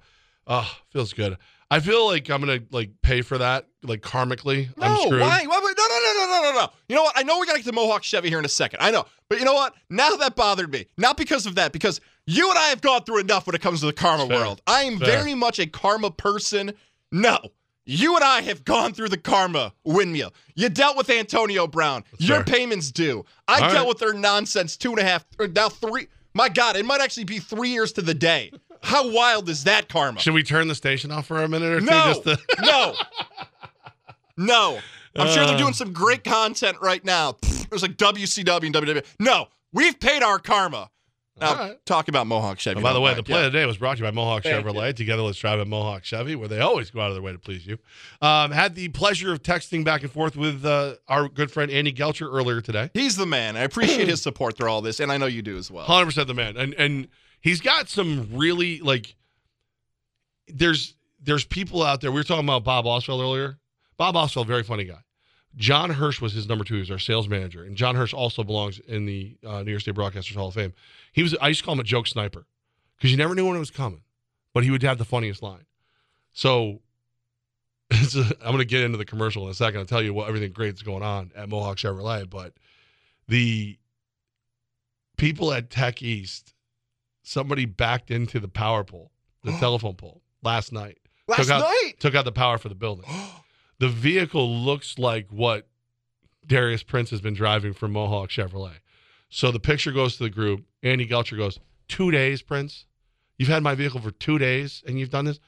Oh, feels good. I feel like I'm gonna like pay for that, like karmically. I'm No, screwed. why? why? why- No, no, no, no, no, no, no. You know what? I know we got to get to Mohawk Chevy here in a second. I know. But you know what? Now that bothered me. Not because of that, because you and I have gone through enough when it comes to the karma Fair. world. I am Fair. very much a karma person. No. You and I have gone through the karma windmill. You dealt with Antonio Brown. Your fair. payments due. I All dealt right. with their nonsense two and a half, or now three. My God, it might actually be three years to the day. How wild is that karma? Should we turn the station off for a minute or two? No, Just to- no, no. I'm sure they're Uh. doing some great content right now. There's like WCW and WWE. No, we've paid our karma. Now, All right. talk about Mohawk Chevy. And by the way, mind. the play Yeah. of the day was brought to you by Mohawk Thank Chevrolet. Together, let's drive at Mohawk Chevy, where they always go out of their way to please you. Um, had the pleasure of texting back and forth with uh, our good friend Andy Gelcher earlier today. He's the man. I appreciate his support through all this, and I know you do as well. Hundred percent the man, and and he's got some really like. There's there's people out there. We were talking about Bob Oswald earlier. Bob Oswald, very funny guy. John Hirsch was his number two. He was our sales manager, and John Hirsch also belongs in the uh, New York State Broadcasters Hall of Fame. He was I used to call him a joke sniper because you never knew when it was coming, but he would have the funniest line. So I'm going to get into the commercial in a second. I'll tell you what everything great is going on at Mohawk Chevrolet, but the people at Tech East, somebody backed into the power pole, the telephone pole last night. Last took out, night. took out the power for the building. The vehicle looks like what Darius Prince has been driving for Mohawk Chevrolet. So the picture goes to the group. Andy Gelcher goes, Two days, Prince? You've had my vehicle for two days and you've done this?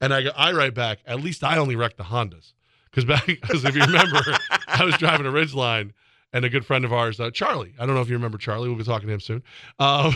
And I, I write back, At least I only wrecked the Hondas. Because back, because if you remember, I was driving a Ridgeline and a good friend of ours, uh, Charlie. I don't know if you remember Charlie. We'll be talking to him soon. Um,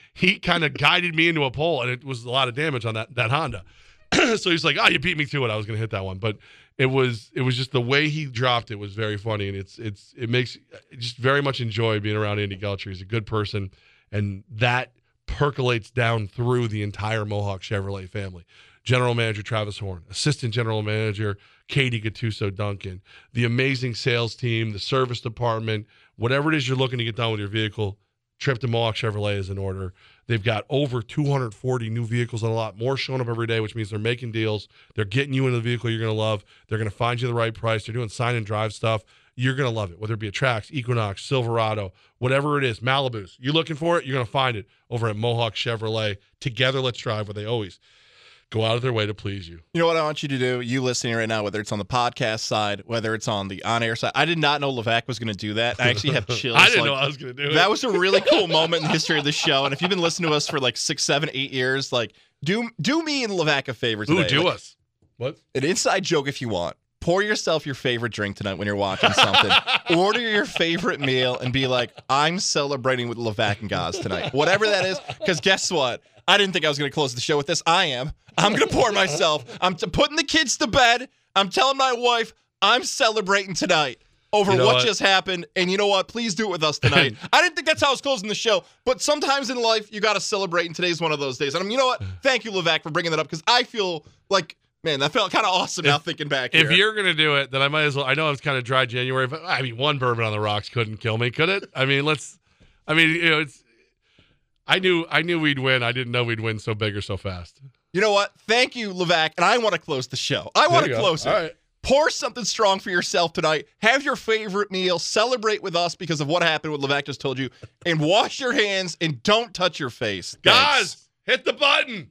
he kind of guided me into a pole, and it was a lot of damage on that that Honda. so he's like, "Oh, you beat me to it. I was going to hit that one, but it was it was just the way he dropped it was very funny, and it's it's it makes just very much enjoy being around Andy Gelcher. He's a good person, and that percolates down through the entire Mohawk Chevrolet family. General Manager Travis Horn, Assistant General Manager Katie Gattuso Duncan, the amazing sales team, the service department, whatever it is you're looking to get done with your vehicle, trip to Mohawk Chevrolet is in order. They've got over 240 new vehicles and a lot more showing up every day, which means they're making deals. They're getting you into the vehicle you're going to love. They're going to find you the right price. They're doing sign and drive stuff. You're going to love it, whether it be a Trax, Equinox, Silverado, whatever it is, Malibu's. You're looking for it, you're going to find it over at Mohawk Chevrolet. Together, let's drive where they always go out of their way to please you. You know what I want you to do? You listening right now, whether it's on the podcast side, whether it's on the on air side. I did not know Levack was going to do that. I actually have chills. I didn't like- know I was going to do it. That was a really cool moment in the history of the show. And if you've been listening to us for like six, seven, eight years, like do do me and Levack a favor today. Ooh, do Like, us. What? An inside joke if you want. Pour yourself your favorite drink tonight when you're watching something. Order your favorite meal and be like, I'm celebrating with Levack and Goz tonight. Whatever that is. Because guess what? I didn't think I was going to close the show with this. I am. I'm going to pour myself. I'm t- putting the kids to bed. I'm telling my wife I'm celebrating tonight over You know what, what? just happened. And you know what? Please do it with us tonight. I didn't think that's how I was closing the show, but sometimes in life you got to celebrate, and today's one of those days. And I'm, you know what? Thank you, Levack, for bringing that up because I feel like, man, that felt kind of awesome now thinking back. If here. you're gonna do it, then I might as well. I know it was kind of dry January, but I mean, one bourbon on the rocks couldn't kill me, could it? I mean, let's. I mean, you know, it's. I knew, I knew we'd win. I didn't know we'd win so big or so fast. You know what? Thank you, Levack. And I want to close the show. I want to you go. close it. All right. Pour something strong for yourself tonight. Have your favorite meal. Celebrate with us because of what happened, what Levack just told you. And wash your hands and don't touch your face. Thanks. Guys, hit the button.